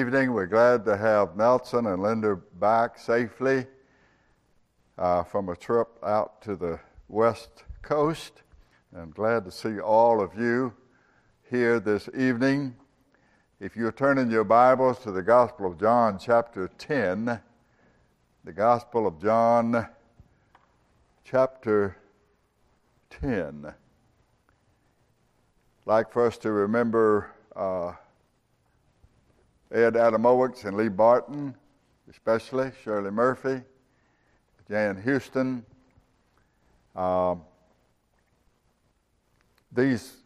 evening. We're glad to have Nelson and Linda back safely uh, from a trip out to the West Coast. I'm glad to see all of you here this evening. If you're turning your Bibles to the Gospel of John, chapter 10, the Gospel of John, chapter 10. I'd like for us to remember. Uh, Ed Adamowicz and Lee Barton, especially, Shirley Murphy, Jan Houston. Um, these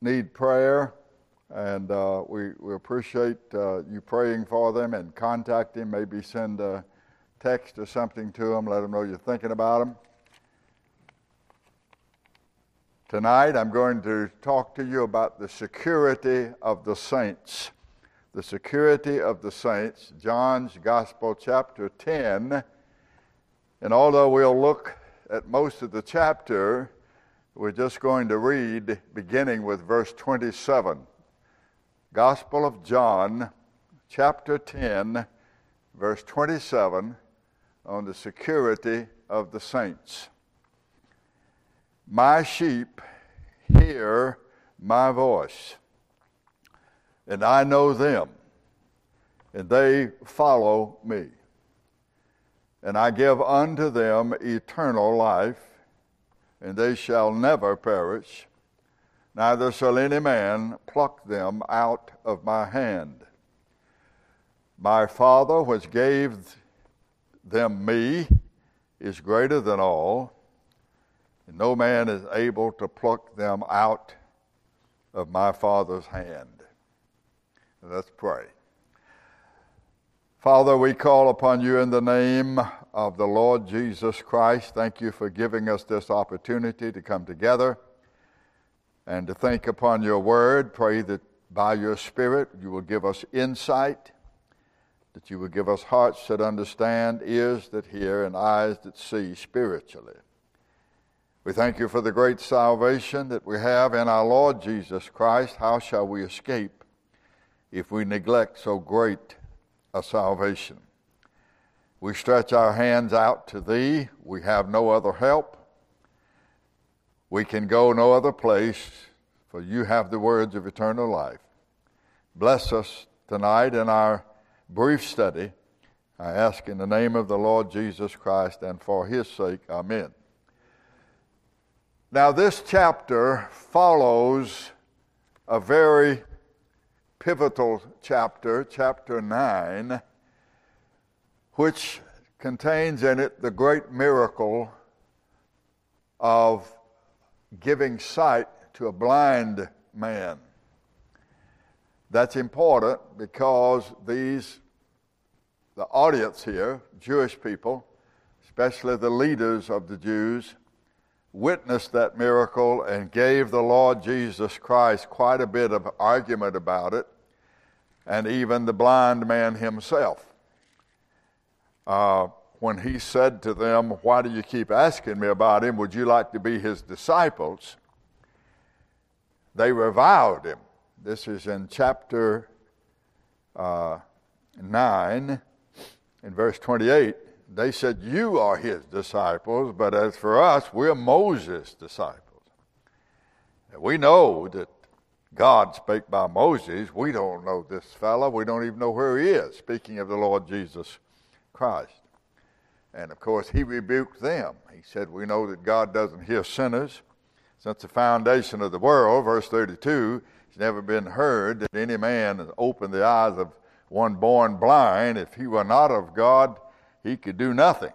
need prayer, and uh, we, we appreciate uh, you praying for them and contacting. Maybe send a text or something to them, let them know you're thinking about them. Tonight, I'm going to talk to you about the security of the saints the security of the saints, John's Gospel, chapter 10. And although we'll look at most of the chapter, we're just going to read beginning with verse 27. Gospel of John, chapter 10, verse 27, on the security of the saints. My sheep hear my voice and I know them, and they follow me. And I give unto them eternal life, and they shall never perish, neither shall any man pluck them out of my hand. My Father, which gave them me, is greater than all, and no man is able to pluck them out of my Father's hand. Let's pray. Father, we call upon you in the name of the Lord Jesus Christ. Thank you for giving us this opportunity to come together and to think upon your word. Pray that by your Spirit you will give us insight, that you will give us hearts that understand, ears that hear, and eyes that see spiritually. We thank you for the great salvation that we have in our Lord Jesus Christ. How shall we escape? If we neglect so great a salvation. We stretch our hands out to Thee. We have no other help. We can go no other place, for You have the words of eternal life. Bless us tonight in our brief study. I ask in the name of the Lord Jesus Christ and for His sake. Amen. Now, this chapter follows a very pivotal chapter, chapter 9, which contains in it the great miracle of giving sight to a blind man. That's important because these, the audience here, Jewish people, especially the leaders of the Jews, witnessed that miracle and gave the Lord Jesus Christ quite a bit of argument about it, and even the blind man himself. Uh, when he said to them, Why do you keep asking me about him? Would you like to be his disciples? They reviled him. This is in chapter uh, 9, in verse 28 they said, You are his disciples, but as for us, we're Moses' disciples. we know that God spake by Moses. We don't know this fellow. We don't even know where he is, speaking of the Lord Jesus Christ. And of course, he rebuked them. He said, We know that God doesn't hear sinners. Since the foundation of the world, verse 32, it's never been heard that any man has opened the eyes of one born blind. If he were not of God, he could do nothing.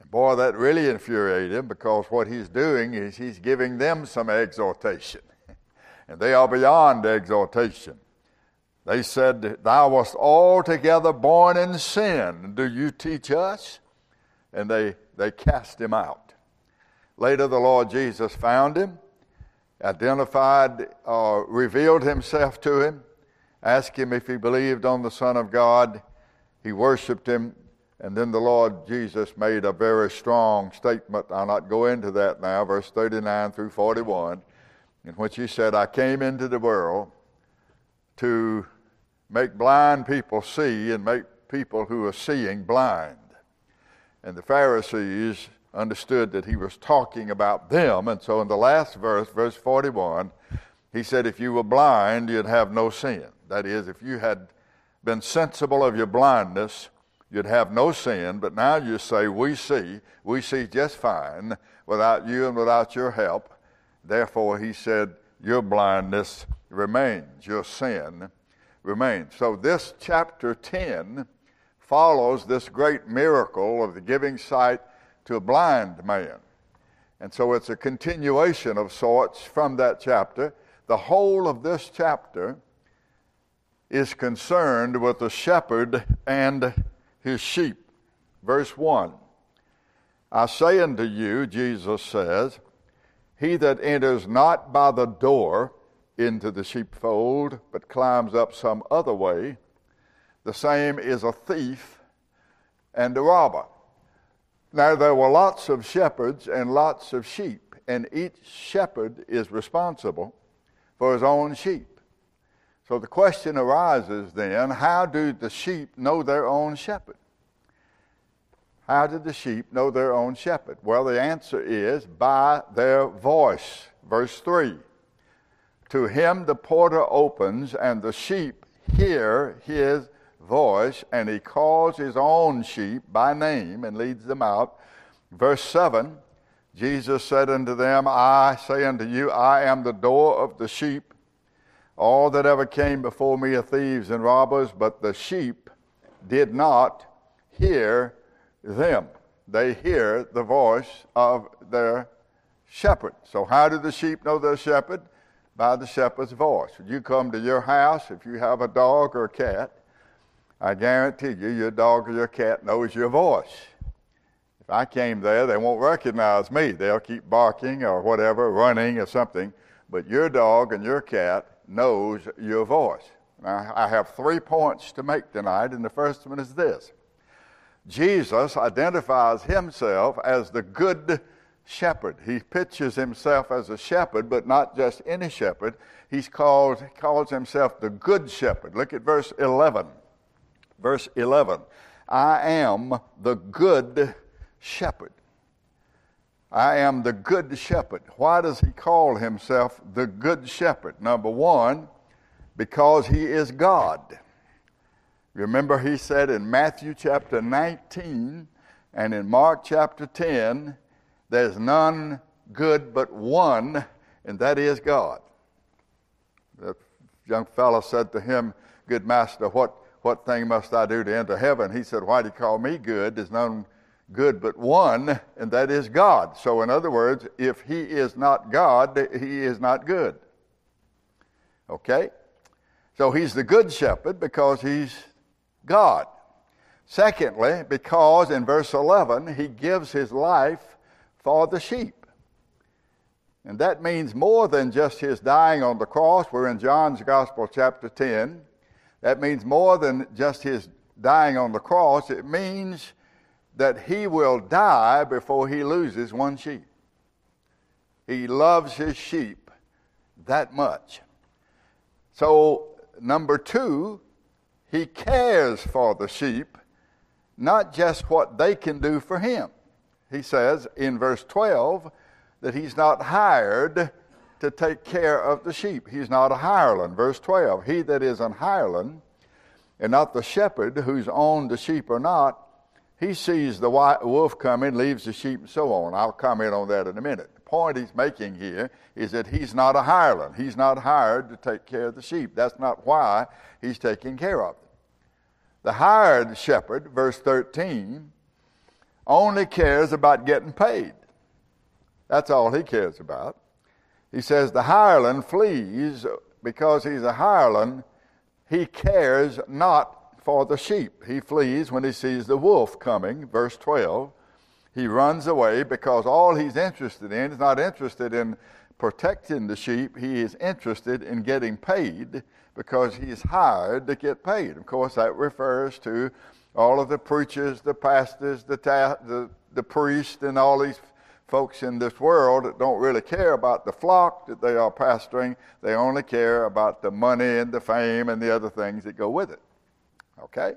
And boy, that really infuriated him because what he's doing is he's giving them some exhortation. And they are beyond exhortation. They said, Thou wast altogether born in sin. Do you teach us? And they, they cast him out. Later, the Lord Jesus found him, identified, uh, revealed himself to him, asked him if he believed on the Son of God. He worshiped him, and then the Lord Jesus made a very strong statement. I'll not go into that now, verse 39 through 41, in which he said, I came into the world to make blind people see and make people who are seeing blind. And the Pharisees understood that he was talking about them. And so in the last verse, verse 41, he said, If you were blind, you'd have no sin. That is, if you had been sensible of your blindness, you'd have no sin. But now you say, We see, we see just fine without you and without your help. Therefore, he said, Your blindness remains, your sin remains. So, this chapter 10 follows this great miracle of the giving sight to a blind man. And so it's a continuation of sorts from that chapter. The whole of this chapter is concerned with the shepherd and his sheep. Verse 1 I say unto you, Jesus says, He that enters not by the door into the sheepfold, but climbs up some other way, the same is a thief and a robber. Now, there were lots of shepherds and lots of sheep, and each shepherd is responsible for his own sheep. So the question arises then how do the sheep know their own shepherd? How did the sheep know their own shepherd? Well, the answer is by their voice. Verse 3 To him the porter opens, and the sheep hear his voice, and he calls his own sheep by name and leads them out. Verse 7 Jesus said unto them, I say unto you, I am the door of the sheep. All that ever came before me are thieves and robbers, but the sheep did not hear them. They hear the voice of their shepherd. So, how do the sheep know their shepherd? By the shepherd's voice. When you come to your house, if you have a dog or a cat, I guarantee you, your dog or your cat knows your voice. If I came there, they won't recognize me. They'll keep barking or whatever, running or something. But your dog and your cat knows your voice. Now, I have three points to make tonight, and the first one is this Jesus identifies himself as the good shepherd. He pictures himself as a shepherd, but not just any shepherd. He's called, he calls himself the good shepherd. Look at verse 11. Verse 11 I am the good shepherd. I am the good shepherd. Why does he call himself the good shepherd? Number one, because he is God. Remember, he said in Matthew chapter 19 and in Mark chapter 10, there's none good but one, and that is God. The young fellow said to him, Good master, what what thing must I do to enter heaven? He said, Why do you call me good? There's none good but one, and that is God. So, in other words, if he is not God, he is not good. Okay? So, he's the good shepherd because he's God. Secondly, because in verse 11, he gives his life for the sheep. And that means more than just his dying on the cross. We're in John's Gospel, chapter 10. That means more than just his dying on the cross. It means that he will die before he loses one sheep. He loves his sheep that much. So, number two, he cares for the sheep, not just what they can do for him. He says in verse 12 that he's not hired to take care of the sheep. He's not a hireling. Verse 12 He that is an hireling, and not the shepherd who's owned the sheep or not, he sees the wolf coming, leaves the sheep, and so on. I'll comment on that in a minute. Point he's making here is that he's not a hireling. He's not hired to take care of the sheep. That's not why he's taking care of them. The hired shepherd, verse 13, only cares about getting paid. That's all he cares about. He says the hireling flees because he's a hireling. He cares not for the sheep. He flees when he sees the wolf coming, verse 12. He runs away because all he's interested in is not interested in protecting the sheep. He is interested in getting paid because he's hired to get paid. Of course, that refers to all of the preachers, the pastors, the, ta- the, the priests, and all these folks in this world that don't really care about the flock that they are pastoring. They only care about the money and the fame and the other things that go with it. Okay?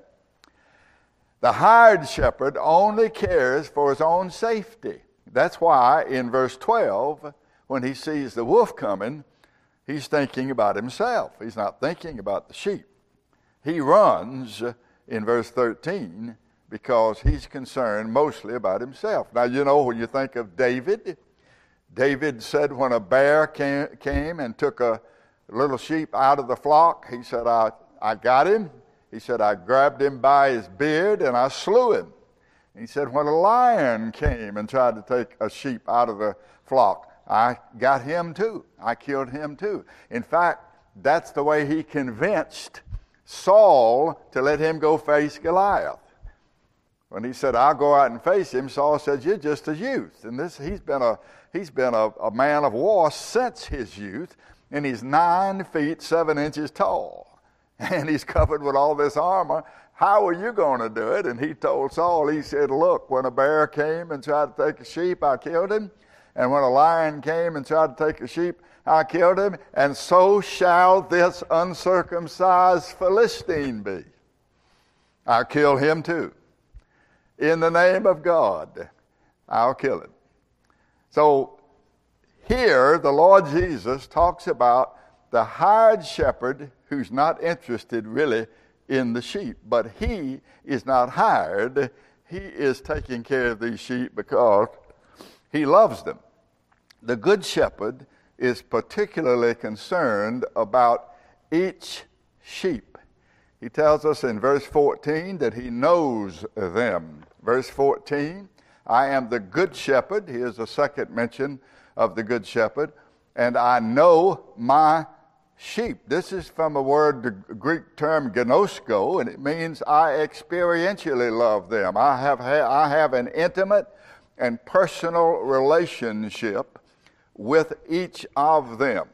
The hired shepherd only cares for his own safety. That's why in verse 12, when he sees the wolf coming, he's thinking about himself. He's not thinking about the sheep. He runs in verse 13 because he's concerned mostly about himself. Now, you know, when you think of David, David said when a bear came, came and took a little sheep out of the flock, he said, I, I got him. He said, I grabbed him by his beard and I slew him. He said, when a lion came and tried to take a sheep out of the flock, I got him too. I killed him too. In fact, that's the way he convinced Saul to let him go face Goliath. When he said, I'll go out and face him, Saul said, You're just a youth. And this he's been a he's been a, a man of war since his youth, and he's nine feet seven inches tall. And he's covered with all this armor. How are you going to do it? And he told Saul, he said, Look, when a bear came and tried to take a sheep, I killed him. And when a lion came and tried to take a sheep, I killed him. And so shall this uncircumcised Philistine be. I'll kill him too. In the name of God, I'll kill him. So here, the Lord Jesus talks about the hired shepherd who's not interested really in the sheep, but he is not hired. He is taking care of these sheep because he loves them. The good shepherd is particularly concerned about each sheep. He tells us in verse 14 that he knows them. Verse 14, I am the good shepherd. Here's a second mention of the good shepherd. And I know my sheep. This is from a word, the Greek term gnosko, and it means I experientially love them. I have, ha- I have an intimate and personal relationship with each of them.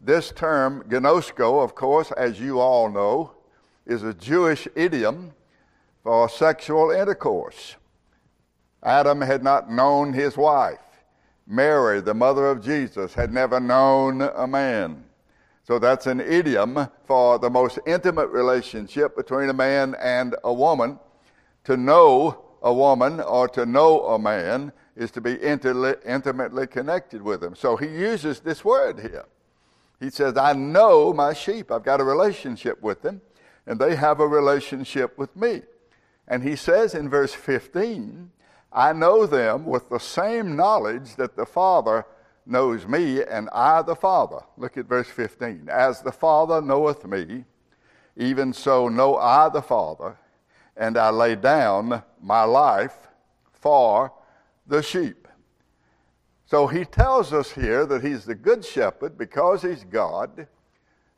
This term, gnosko, of course, as you all know, is a Jewish idiom for sexual intercourse. Adam had not known his wife. Mary, the mother of Jesus, had never known a man. So that's an idiom for the most intimate relationship between a man and a woman. To know a woman or to know a man is to be intimately connected with him. So he uses this word here. He says, I know my sheep. I've got a relationship with them, and they have a relationship with me. And he says in verse 15, I know them with the same knowledge that the Father knows me, and I the Father. Look at verse 15. As the Father knoweth me, even so know I the Father, and I lay down my life for the sheep. So he tells us here that he's the good shepherd because he's God,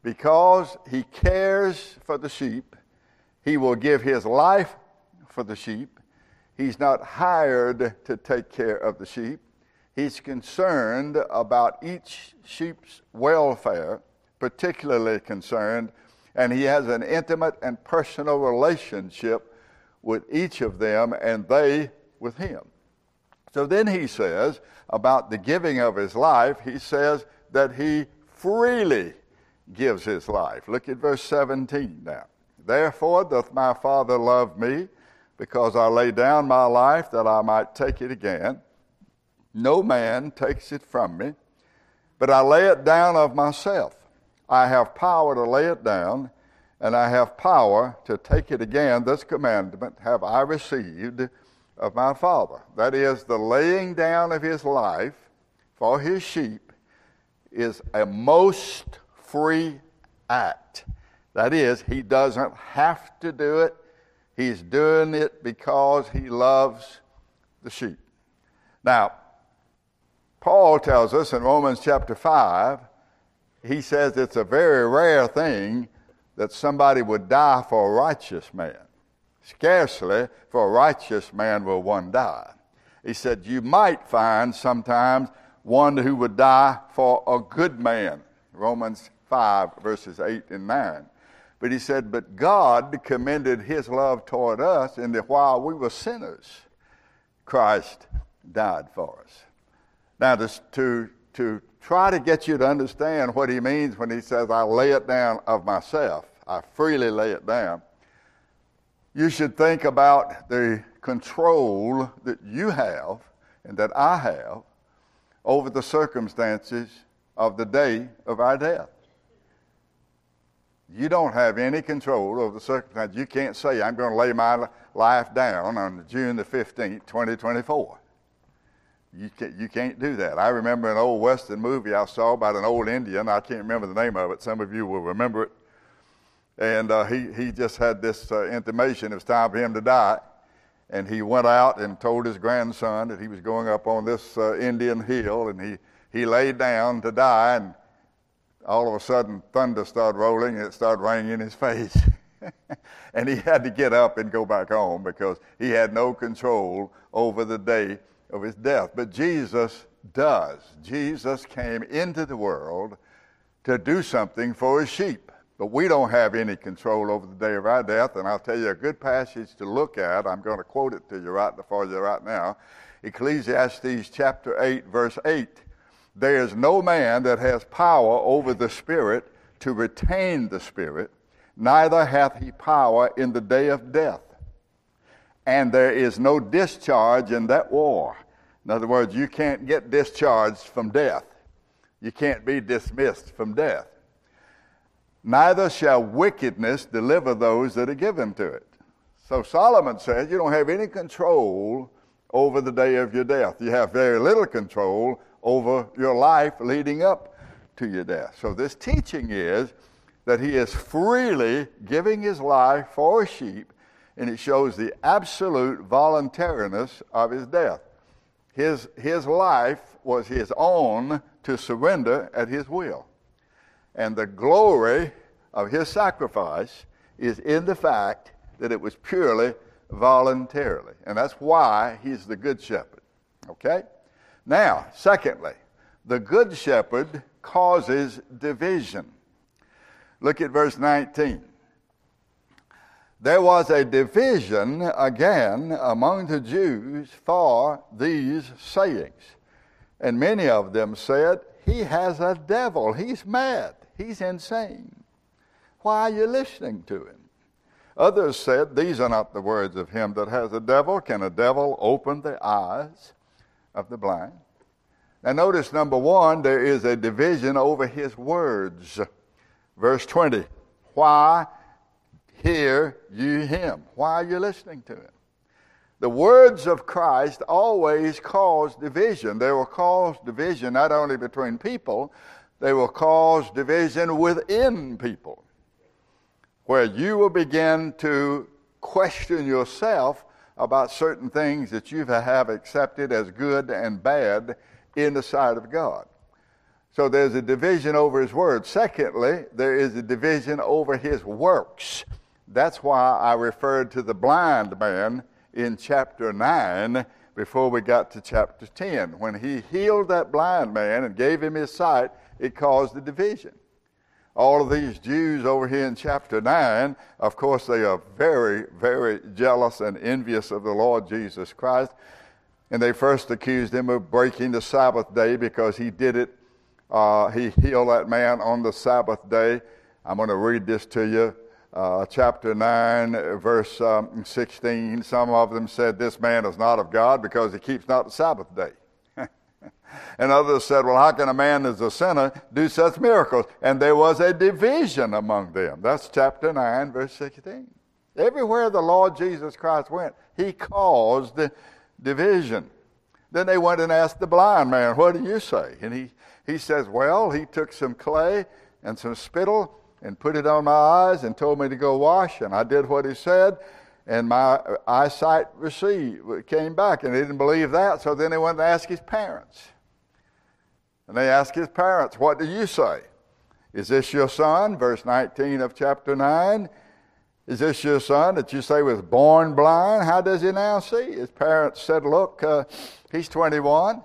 because he cares for the sheep. He will give his life for the sheep. He's not hired to take care of the sheep. He's concerned about each sheep's welfare, particularly concerned, and he has an intimate and personal relationship with each of them and they with him. So then he says about the giving of his life, he says that he freely gives his life. Look at verse 17 now. Therefore doth my Father love me, because I lay down my life that I might take it again. No man takes it from me, but I lay it down of myself. I have power to lay it down, and I have power to take it again. This commandment have I received of my Father. That is, the laying down of his life for his sheep is a most free act. That is, he doesn't have to do it, he's doing it because he loves the sheep. Now, Paul tells us in Romans chapter 5, he says it's a very rare thing that somebody would die for a righteous man. Scarcely for a righteous man will one die. He said, You might find sometimes one who would die for a good man. Romans 5, verses 8 and 9. But he said, But God commended his love toward us in that while we were sinners, Christ died for us. Now, to, to, to try to get you to understand what he means when he says, I lay it down of myself, I freely lay it down, you should think about the control that you have and that I have over the circumstances of the day of our death. You don't have any control over the circumstances. You can't say, I'm going to lay my life down on June the 15th, 2024. You can't, you can't do that. I remember an old Western movie I saw about an old Indian. I can't remember the name of it. Some of you will remember it. And uh, he, he just had this uh, intimation it was time for him to die. And he went out and told his grandson that he was going up on this uh, Indian hill. And he, he laid down to die. And all of a sudden, thunder started rolling and it started raining in his face. and he had to get up and go back home because he had no control over the day of his death. But Jesus does. Jesus came into the world to do something for his sheep. But we don't have any control over the day of our death. And I'll tell you a good passage to look at. I'm going to quote it to you right before you right now. Ecclesiastes chapter 8, verse 8. There is no man that has power over the Spirit to retain the Spirit, neither hath he power in the day of death. And there is no discharge in that war. In other words, you can't get discharged from death. You can't be dismissed from death. Neither shall wickedness deliver those that are given to it. So Solomon says you don't have any control over the day of your death. You have very little control over your life leading up to your death. So this teaching is that he is freely giving his life for a sheep, and it shows the absolute voluntariness of his death. His, his life was his own to surrender at his will. And the glory of his sacrifice is in the fact that it was purely voluntarily. And that's why he's the good shepherd. Okay? Now, secondly, the good shepherd causes division. Look at verse 19 there was a division again among the Jews for these sayings. And many of them said, He has a devil. He's mad. He's insane. Why are you listening to him? Others said, These are not the words of him that has a devil. Can a devil open the eyes of the blind? Now, notice number one, there is a division over his words. Verse 20. Why hear you him. Why are you listening to him? The words of Christ always cause division. They will cause division not only between people, they will cause division within people, where you will begin to question yourself about certain things that you have accepted as good and bad in the sight of God. So there's a division over his word. Secondly, there is a division over his works. That's why I referred to the blind man in chapter 9 before we got to chapter 10. When he healed that blind man and gave him his sight, it caused a division. All of these Jews over here in chapter 9, of course, they are very, very jealous and envious of the Lord Jesus Christ. And they first accused him of breaking the Sabbath day because he did it. Uh, he healed that man on the Sabbath day. I'm going to read this to you uh, chapter 9, verse um, 16, some of them said, This man is not of God because he keeps not the Sabbath day. and others said, Well, how can a man as a sinner do such miracles? And there was a division among them. That's chapter 9, verse 16. Everywhere the Lord Jesus Christ went, he caused division. Then they went and asked the blind man, What do you say? And he, he says, Well, he took some clay and some spittle and put it on my eyes and told me to go wash, and I did what he said, and my eyesight received, came back, and he didn't believe that, so then he went and asked his parents. And they asked his parents, What do you say? Is this your son? Verse 19 of chapter 9. Is this your son that you say was born blind? How does he now see? His parents said, Look, uh, he's 21.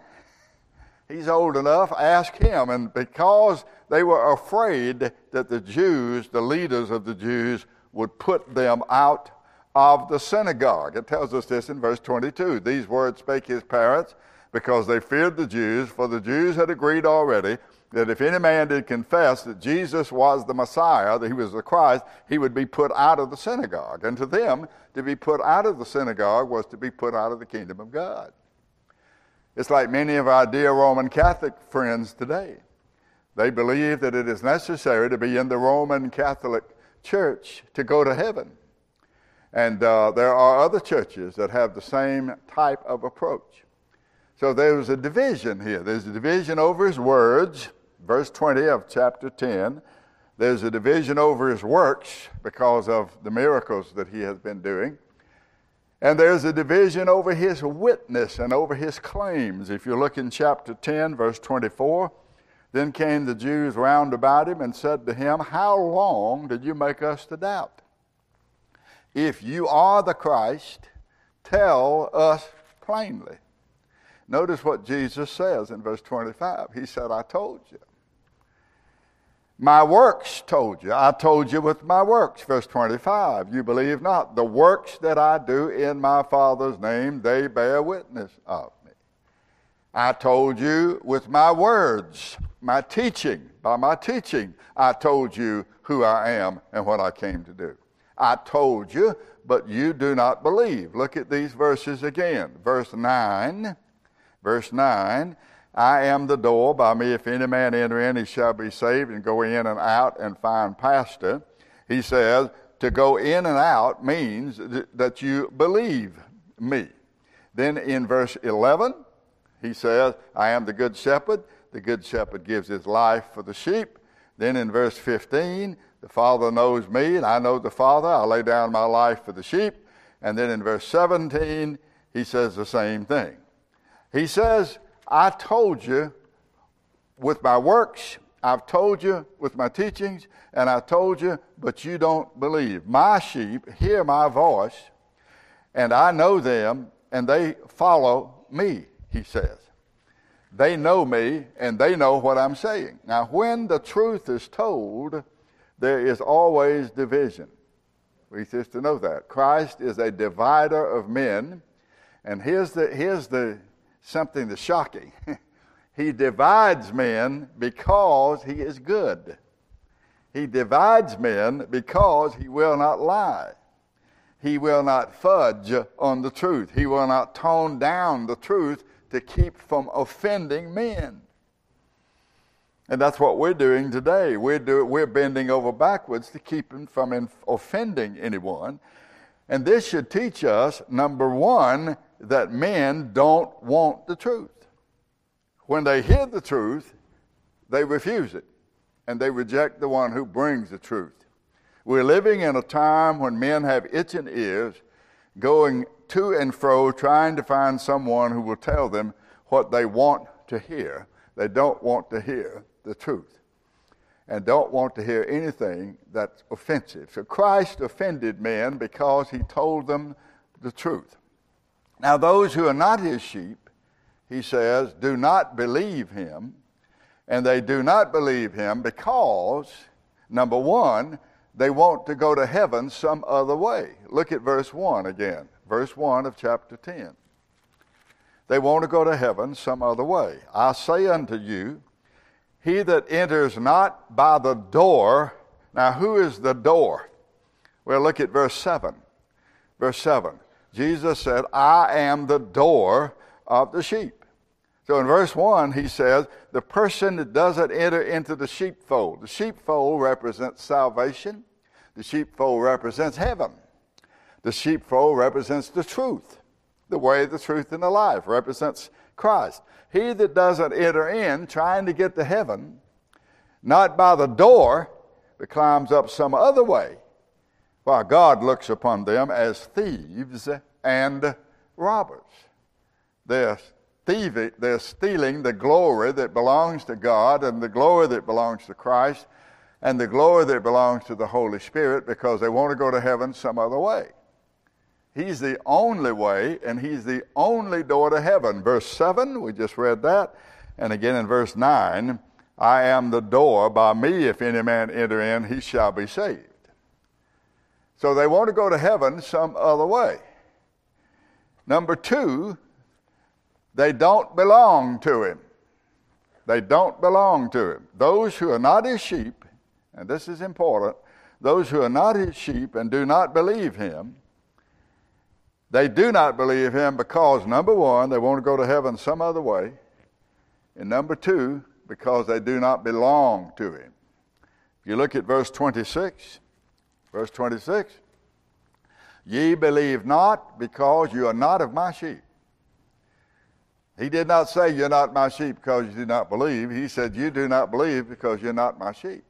He's old enough. Ask him. And because they were afraid that the Jews, the leaders of the Jews, would put them out of the synagogue. It tells us this in verse 22. These words spake his parents, because they feared the Jews, for the Jews had agreed already that if any man did confess that Jesus was the Messiah, that he was the Christ, he would be put out of the synagogue. And to them, to be put out of the synagogue was to be put out of the kingdom of God. It's like many of our dear Roman Catholic friends today. They believe that it is necessary to be in the Roman Catholic Church to go to heaven. And uh, there are other churches that have the same type of approach. So there's a division here. There's a division over his words, verse 20 of chapter 10. There's a division over his works because of the miracles that he has been doing. And there's a division over his witness and over his claims. If you look in chapter 10, verse 24, then came the Jews round about him and said to him, How long did you make us to doubt? If you are the Christ, tell us plainly. Notice what Jesus says in verse 25. He said, I told you. My works told you. I told you with my works. Verse 25. You believe not. The works that I do in my Father's name, they bear witness of me. I told you with my words, my teaching. By my teaching, I told you who I am and what I came to do. I told you, but you do not believe. Look at these verses again. Verse 9. Verse 9. I am the door. By me, if any man enter in, he shall be saved and go in and out and find pasture. He says, to go in and out means that you believe me. Then in verse 11, he says, I am the good shepherd. The good shepherd gives his life for the sheep. Then in verse 15, the Father knows me, and I know the Father. I lay down my life for the sheep. And then in verse 17, he says the same thing. He says, I told you with my works, I've told you with my teachings, and I told you, but you don't believe. My sheep hear my voice, and I know them, and they follow me, he says. They know me, and they know what I'm saying. Now, when the truth is told, there is always division. We used to know that. Christ is a divider of men, and here's the, here's the something that's shocking. he divides men because he is good. He divides men because he will not lie. He will not fudge on the truth. He will not tone down the truth to keep from offending men. And that's what we're doing today. We're, do, we're bending over backwards to keep him from offending anyone. And this should teach us, number one, that men don't want the truth. When they hear the truth, they refuse it and they reject the one who brings the truth. We're living in a time when men have itching ears going to and fro trying to find someone who will tell them what they want to hear. They don't want to hear the truth and don't want to hear anything that's offensive. So Christ offended men because he told them the truth. Now, those who are not his sheep, he says, do not believe him. And they do not believe him because, number one, they want to go to heaven some other way. Look at verse 1 again, verse 1 of chapter 10. They want to go to heaven some other way. I say unto you, he that enters not by the door. Now, who is the door? Well, look at verse 7. Verse 7. Jesus said, I am the door of the sheep. So in verse 1, he says, the person that doesn't enter into the sheepfold. The sheepfold represents salvation, the sheepfold represents heaven, the sheepfold represents the truth, the way, the truth, and the life, represents Christ. He that doesn't enter in, trying to get to heaven, not by the door, but climbs up some other way, while God looks upon them as thieves and robbers. They're thieving, they're stealing the glory that belongs to God and the glory that belongs to Christ and the glory that belongs to the Holy Spirit because they want to go to heaven some other way. He's the only way, and He's the only door to heaven. Verse 7, we just read that. And again in verse 9, I am the door. By me, if any man enter in, he shall be saved. So they want to go to heaven some other way. Number two, they don't belong to him. They don't belong to him. Those who are not his sheep, and this is important, those who are not his sheep and do not believe him, they do not believe him because, number one, they want to go to heaven some other way. And number two, because they do not belong to him. If you look at verse 26, verse 26, ye believe not because you are not of my sheep. He did not say, You're not my sheep because you do not believe. He said, You do not believe because you're not my sheep.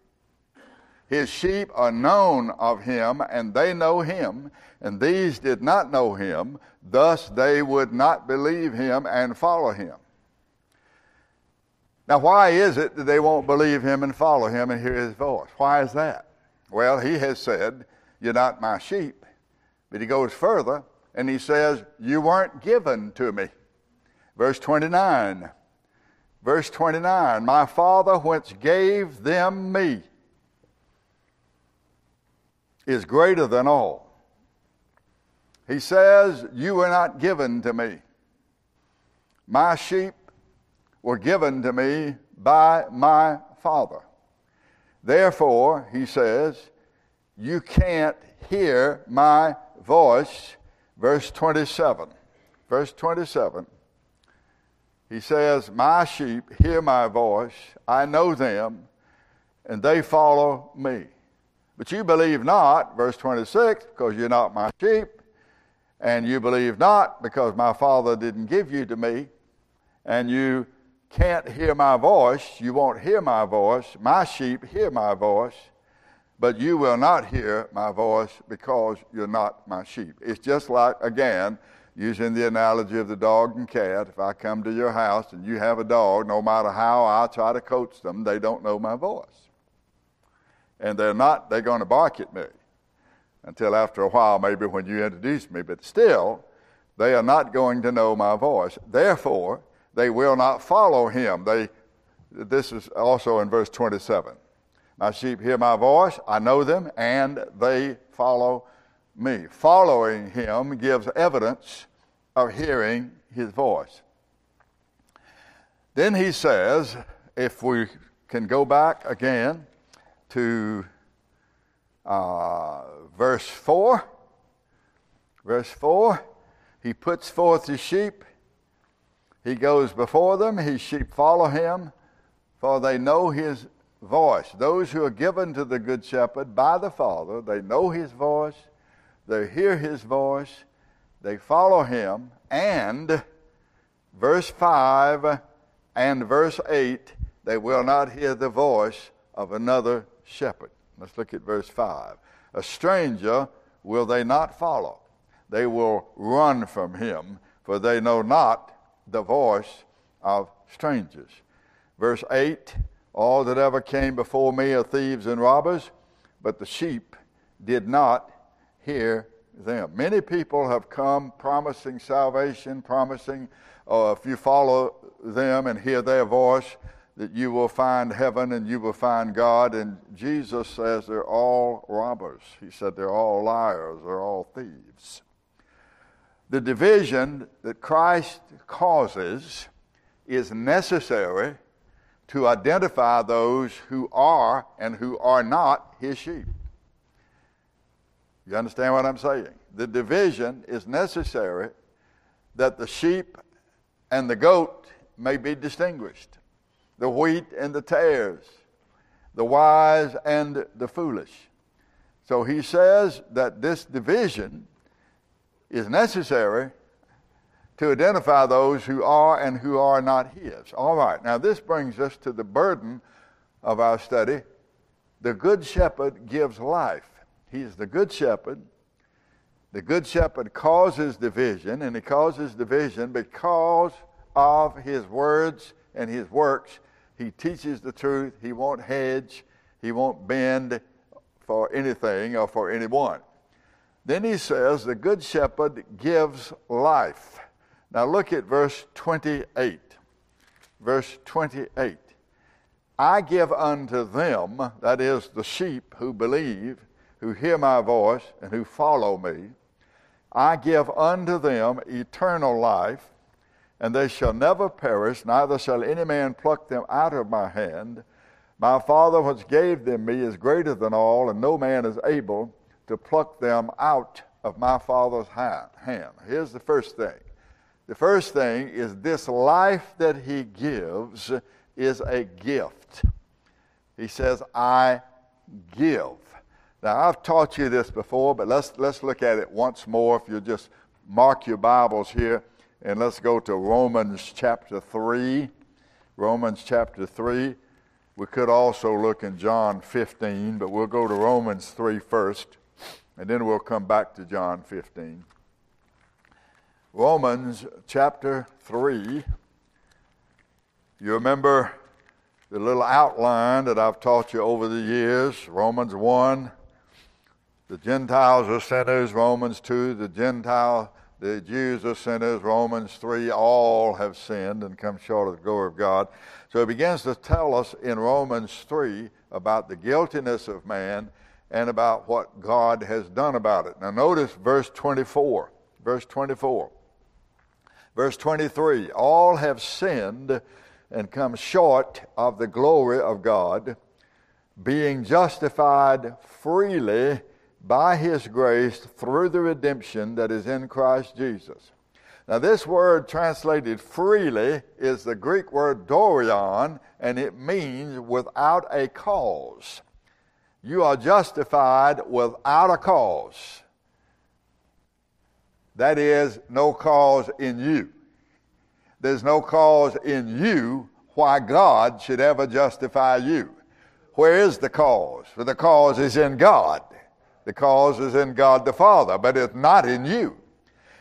His sheep are known of him, and they know him, and these did not know him. Thus they would not believe him and follow him. Now, why is it that they won't believe him and follow him and hear his voice? Why is that? Well, he has said, You're not my sheep. But he goes further and he says, You weren't given to me. Verse 29. Verse 29 My Father, whence gave them me, is greater than all. He says, You were not given to me. My sheep were given to me by my Father. Therefore, he says, You can't hear my voice. Verse 27. Verse 27 he says, My sheep hear my voice, I know them, and they follow me. But you believe not, verse 26, because you're not my sheep, and you believe not because my Father didn't give you to me, and you can't hear my voice, you won't hear my voice. My sheep hear my voice, but you will not hear my voice because you're not my sheep. It's just like, again, using the analogy of the dog and cat, if I come to your house and you have a dog, no matter how I try to coach them, they don't know my voice. And they're not, they're going to bark at me until after a while, maybe when you introduce me, but still, they are not going to know my voice. Therefore, they will not follow him. They, this is also in verse 27. My sheep hear my voice, I know them, and they follow me. Following him gives evidence of hearing his voice. Then he says, if we can go back again to uh, verse 4, verse 4, he puts forth his sheep. He goes before them, his sheep follow him, for they know his voice. Those who are given to the Good Shepherd by the Father, they know his voice, they hear his voice, they follow him, and verse 5 and verse 8, they will not hear the voice of another shepherd. Let's look at verse 5. A stranger will they not follow, they will run from him, for they know not the voice of strangers. Verse 8 All that ever came before me are thieves and robbers, but the sheep did not hear them. Many people have come promising salvation, promising uh, if you follow them and hear their voice, that you will find heaven and you will find God. And Jesus says they're all robbers. He said they're all liars, they're all thieves. The division that Christ causes is necessary to identify those who are and who are not his sheep. You understand what I'm saying? The division is necessary that the sheep and the goat may be distinguished, the wheat and the tares, the wise and the foolish. So he says that this division is necessary to identify those who are and who are not his. All right, now this brings us to the burden of our study. The Good Shepherd gives life. He's the good shepherd. The good shepherd causes division, and he causes division because of his words and his works. He teaches the truth. He won't hedge. He won't bend for anything or for anyone. Then he says, The good shepherd gives life. Now look at verse 28. Verse 28. I give unto them, that is, the sheep who believe, who hear my voice and who follow me, I give unto them eternal life, and they shall never perish, neither shall any man pluck them out of my hand. My Father which gave them me is greater than all, and no man is able to pluck them out of my Father's hand. Here's the first thing. The first thing is this life that he gives is a gift. He says, I give. Now, I've taught you this before, but let's, let's look at it once more. If you just mark your Bibles here, and let's go to Romans chapter 3. Romans chapter 3. We could also look in John 15, but we'll go to Romans 3 first, and then we'll come back to John 15. Romans chapter 3. You remember the little outline that I've taught you over the years Romans 1, the Gentiles are sinners, Romans 2, the Gentile, the Jews are sinners, Romans 3, all have sinned and come short of the glory of God. So he begins to tell us in Romans 3 about the guiltiness of man and about what God has done about it. Now notice verse 24. Verse 24. Verse 23 All have sinned and come short of the glory of God, being justified freely by his grace through the redemption that is in Christ Jesus. Now, this word translated freely is the Greek word dorean, and it means without a cause. You are justified without a cause. That is, no cause in you. There's no cause in you why God should ever justify you. Where is the cause? For the cause is in God. The cause is in God the Father, but it's not in you.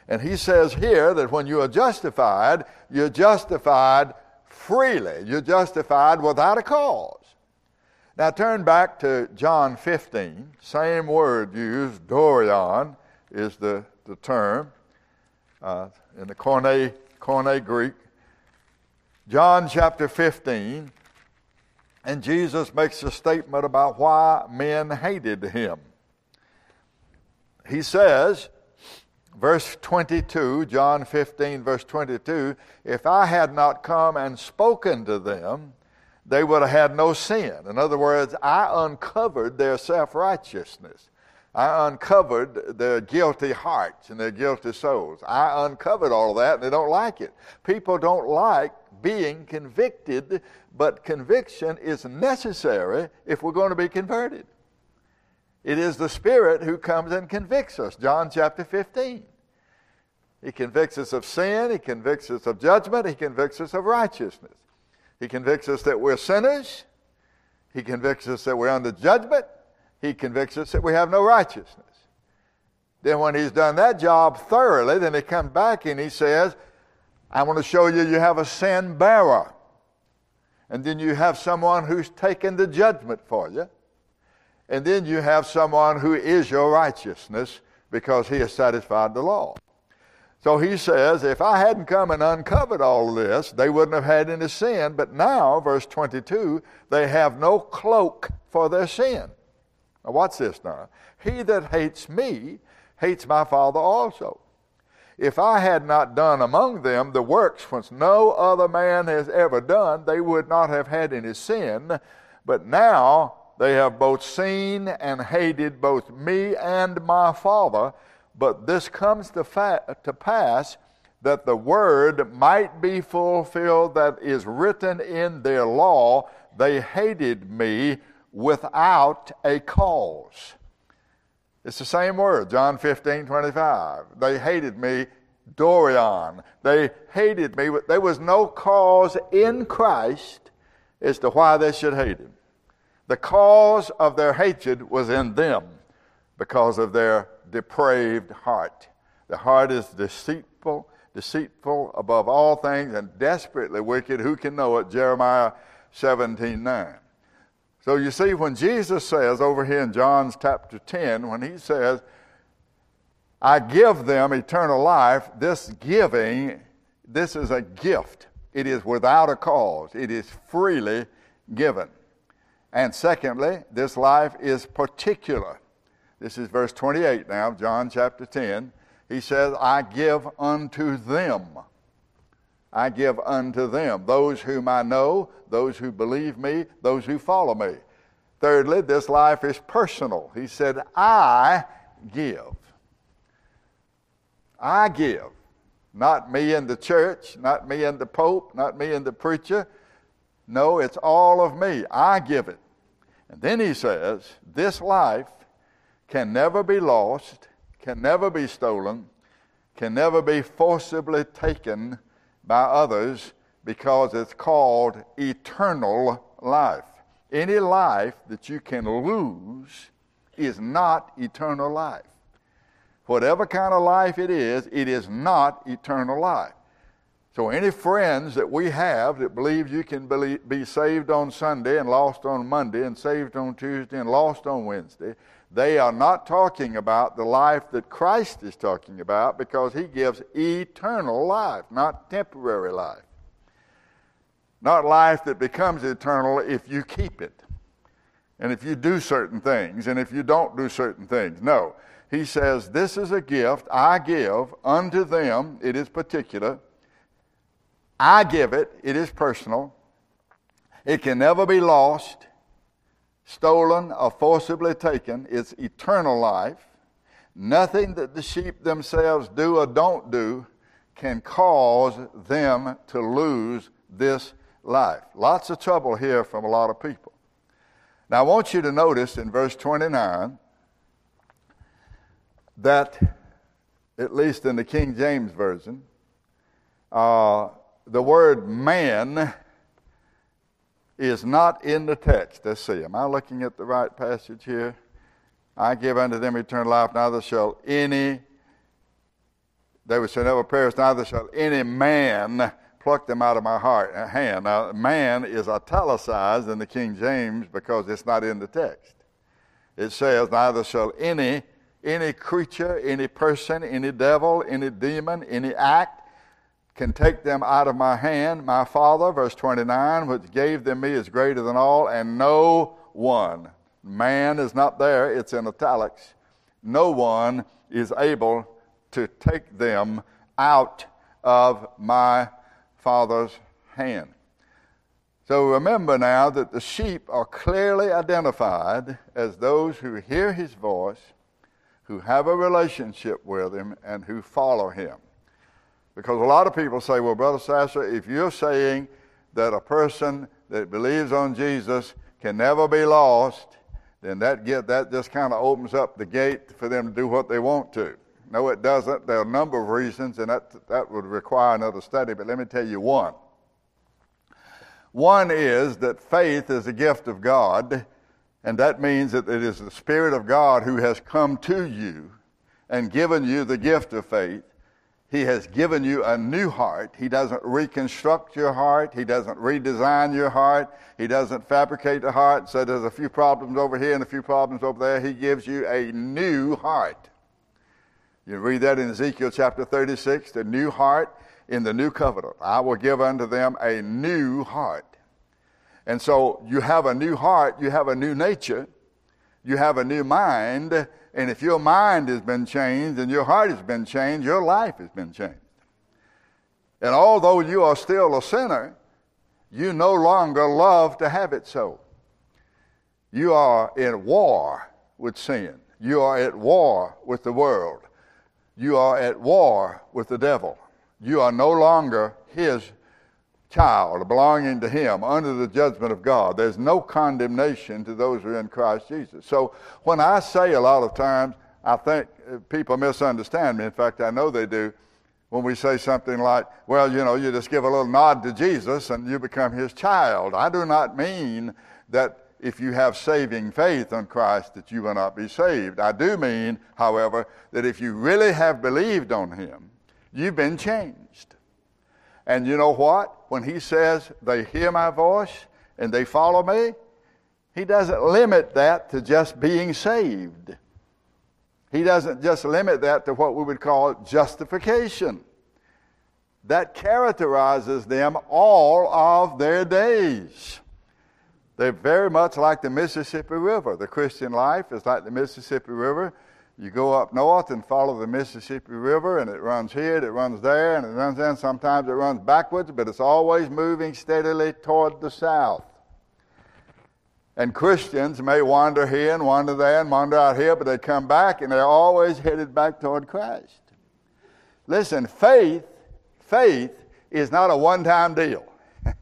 And he says here that when you are justified, you're justified freely. You're justified without a cause. Now turn back to John 15. Same word used, dorean is the, the term uh, in the Koine, Koine Greek. John chapter 15, and Jesus makes a statement about why men hated him he says, verse 22, John 15, verse 22, if I had not come and spoken to them, they would have had no sin. In other words, I uncovered their self righteousness. I uncovered their guilty hearts and their guilty souls. I uncovered all that, and they don't like it. People don't like being convicted, but conviction is necessary if we're going to be converted. It is the Spirit who comes and convicts us. John chapter 15. He convicts us of sin, He convicts us of judgment, He convicts us of righteousness. He convicts us that we're sinners, He convicts us that we're under judgment, He convicts us that we have no righteousness. Then, when He's done that job thoroughly, then He comes back and He says, I want to show you you have a sin bearer. And then you have someone who's taken the judgment for you. And then you have someone who is your righteousness because he has satisfied the law. So he says, if I hadn't come and uncovered all this, they wouldn't have had any sin. But now, verse 22, they have no cloak for their sin. Now, what's this now? He that hates me hates my Father also. If I had not done among them the works which no other man has ever done, they would not have had any sin. But now they have both seen and hated both me and my Father, but this comes to, fa- to pass that the word might be fulfilled that is written in their law. They hated me without a cause. It's the same word, John 15, 25. They hated me, dorean. They hated me. There was no cause in Christ as to why they should hate him. The cause of their hatred was in them because of their depraved heart. The heart is deceitful, deceitful above all things, and desperately wicked. Who can know it? Jeremiah 17 9. So you see, when Jesus says over here in John's chapter 10, when he says, I give them eternal life, this giving, this is a gift. It is without a cause, it is freely given. And secondly, this life is particular. This is verse 28 now, John chapter 10. He says, I give unto them. I give unto them, those whom I know, those who believe me, those who follow me. Thirdly, this life is personal. He said, I give. I give. Not me and the church, not me and the Pope, not me and the preacher. No, it's all of me. I give it. And then he says, This life can never be lost, can never be stolen, can never be forcibly taken by others because it's called eternal life. Any life that you can lose is not eternal life. Whatever kind of life it is, it is not eternal life. So, any friends that we have that believe you can be saved on Sunday and lost on Monday and saved on Tuesday and lost on Wednesday, they are not talking about the life that Christ is talking about because he gives eternal life, not temporary life. Not life that becomes eternal if you keep it and if you do certain things and if you don't do certain things. No. He says, This is a gift I give unto them. It is particular. I give it. It is personal. It can never be lost, stolen, or forcibly taken. It's eternal life. Nothing that the sheep themselves do or don't do can cause them to lose this life. Lots of trouble here from a lot of people. Now, I want you to notice in verse 29 that, at least in the King James Version, uh, the word man is not in the text. Let's see. Am I looking at the right passage here? I give unto them eternal life, neither shall any, they would say, never perish, neither shall any man pluck them out of my heart uh, hand. Now, man is italicized in the King James because it's not in the text. It says, neither shall any any creature, any person, any devil, any demon, any act can take them out of my hand. My Father, verse 29, which gave them me is greater than all, and no one, man is not there, it's in italics, no one is able to take them out of my Father's hand. So remember now that the sheep are clearly identified as those who hear his voice, who have a relationship with him, and who follow him. Because a lot of people say, well, Brother Sasser, if you're saying that a person that believes on Jesus can never be lost, then that, get, that just kind of opens up the gate for them to do what they want to. No, it doesn't. There are a number of reasons, and that, that would require another study, but let me tell you one. One is that faith is a gift of God, and that means that it is the Spirit of God who has come to you and given you the gift of faith. He has given you a new heart. He doesn't reconstruct your heart. He doesn't redesign your heart. He doesn't fabricate the heart. So there's a few problems over here and a few problems over there. He gives you a new heart. You read that in Ezekiel chapter 36, the new heart in the new covenant. I will give unto them a new heart. And so you have a new heart, you have a new nature, you have a new mind, and if your mind has been changed and your heart has been changed, your life has been changed. And although you are still a sinner, you no longer love to have it so. You are in war with sin. You are at war with the world you are at war with the devil. You are no longer his child, belonging to him, under the judgment of God. There's no condemnation to those who are in Christ Jesus. So when I say a lot of times, I think people misunderstand me. In fact, I know they do when we say something like, well, you know, you just give a little nod to Jesus and you become his child. I do not mean that if you have saving faith on Christ that you will not be saved. I do mean, however, that if you really have believed on Him, you've been changed. And you know what? When He says they hear my voice and they follow me, He doesn't limit that to just being saved. He doesn't just limit that to what we would call justification. That characterizes them all of their days. They're very much like the Mississippi River. The Christian life is like the Mississippi River. You go up north and follow the Mississippi River, and it runs here, it runs there, and it runs there. Sometimes it runs backwards, but it's always moving steadily toward the south. And Christians may wander here and wander there and wander out here, but they come back and they're always headed back toward Christ. Listen, faith, faith is not a one time deal.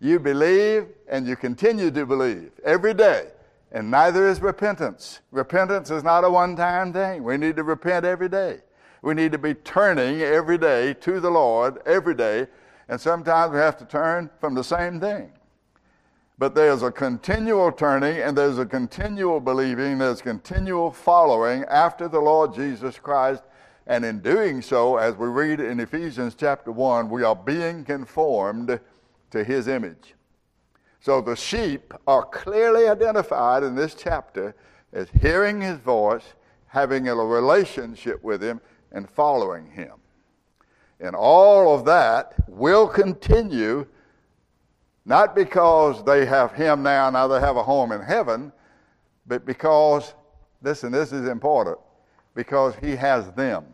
you believe and you continue to believe every day. And neither is repentance. Repentance is not a one time thing. We need to repent every day. We need to be turning every day to the Lord every day. And sometimes we have to turn from the same thing. But there's a continual turning and there's a continual believing, there's continual following after the Lord Jesus Christ. And in doing so, as we read in Ephesians chapter 1, we are being conformed to his image. So the sheep are clearly identified in this chapter as hearing his voice, having a relationship with him, and following him. And all of that will continue not because they have him now, now they have a home in heaven, but because, listen, this is important, because he has them.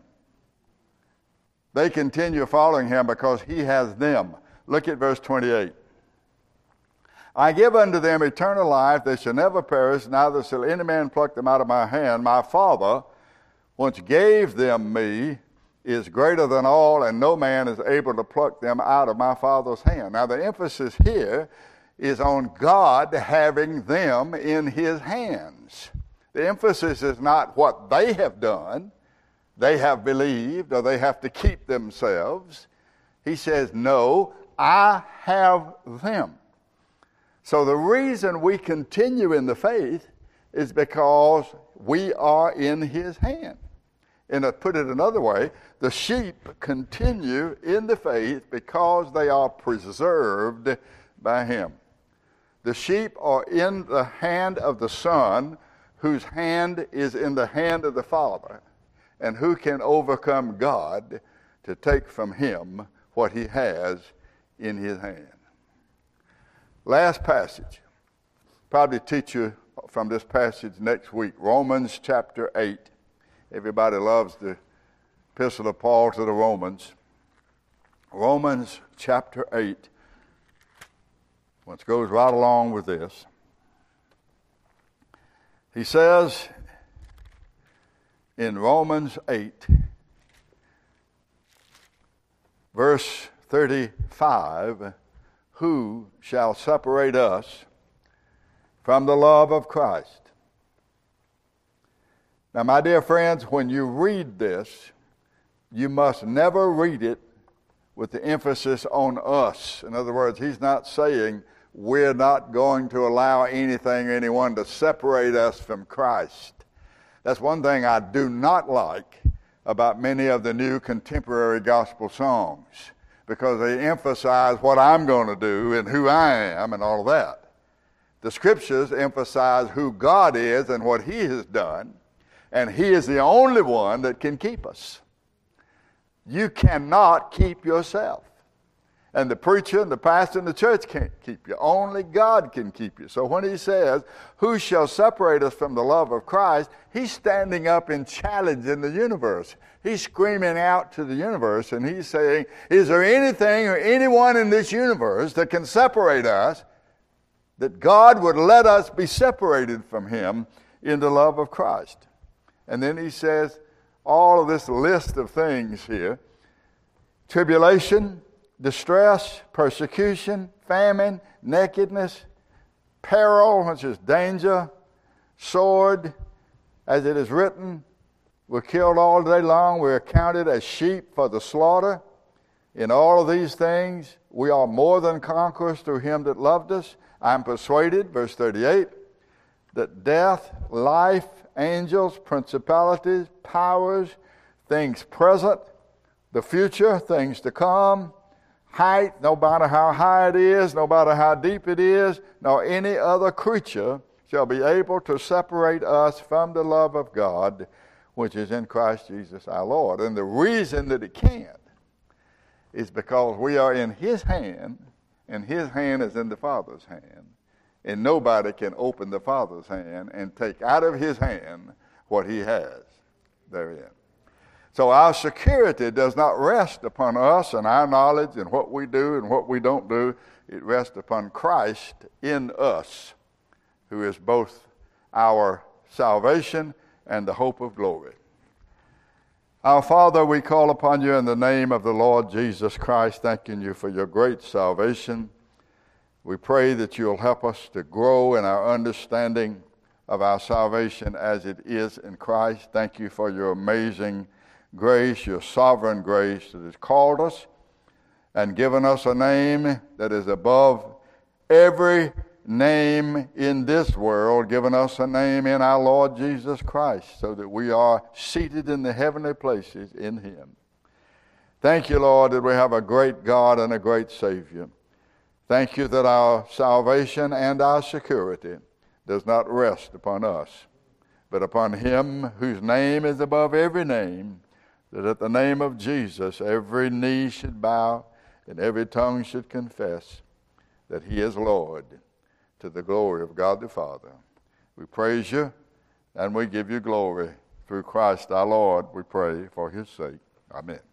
They continue following him because he has them. Look at verse 28. I give unto them eternal life, they shall never perish, neither shall any man pluck them out of my hand. My Father, once gave them me, is greater than all, and no man is able to pluck them out of my Father's hand. Now, the emphasis here is on God having them in his hands. The emphasis is not what they have done, they have believed, or they have to keep themselves. He says, No, I have them. So, the reason we continue in the faith is because we are in his hand. And to put it another way, the sheep continue in the faith because they are preserved by him. The sheep are in the hand of the Son, whose hand is in the hand of the Father, and who can overcome God to take from him what he has in his hand. Last passage. Probably teach you from this passage next week Romans chapter 8. Everybody loves the epistle of Paul to the Romans. Romans chapter 8, which goes right along with this. He says in Romans 8, verse 35, Who shall separate us from the love of Christ? Now, my dear friends, when you read this, you must never read it with the emphasis on us. In other words, he's not saying we're not going to allow anything, anyone to separate us from Christ. That's one thing I do not like about many of the new contemporary gospel songs because they emphasize what I'm going to do and who I am and all of that. The scriptures emphasize who God is and what He has done and He is the only one that can keep us. You cannot keep yourself. And the preacher and the pastor and the church can't keep you. Only God can keep you. So when he says, Who shall separate us from the love of Christ? He's standing up and challenging the universe. He's screaming out to the universe and he's saying, Is there anything or anyone in this universe that can separate us? That God would let us be separated from him in the love of Christ. And then he says all of this list of things here tribulation, distress, persecution, famine, nakedness, peril, which is danger, sword, as it is written, we're killed all day long, we're counted as sheep for the slaughter. In all of these things, we are more than conquerors through him that loved us. I'm persuaded, verse 38, that death, life, angels, principalities, powers, things present, the future, things to come, height, no matter how high it is, no matter how deep it is, nor any other creature shall be able to separate us from the love of God which is in Christ Jesus our Lord. And the reason that it can't is because we are in His hand, and His hand is in the Father's hand. And nobody can open the Father's hand and take out of his hand what he has. therein. So our security does not rest upon us and our knowledge and what we do and what we don't do. It rests upon Christ in us, who is both our salvation and the hope of glory. Our Father, we call upon you in the name of the Lord Jesus Christ, thanking you for your great salvation. We pray that you'll help us to grow in our understanding of our salvation as it is in Christ. Thank you for your amazing grace, your sovereign grace that has called us and given us a name that is above every name in this world, given us a name in our Lord Jesus Christ, so that we are seated in the heavenly places in Him. Thank you, Lord, that we have a great God and a great Savior. Thank you that our salvation and our security does not rest upon us, but upon him whose name is above every name, that at the name of Jesus every knee should bow and every tongue should confess that he is Lord to the glory of God the Father. We praise you and we give you glory through Christ our Lord, we pray for his sake. Amen.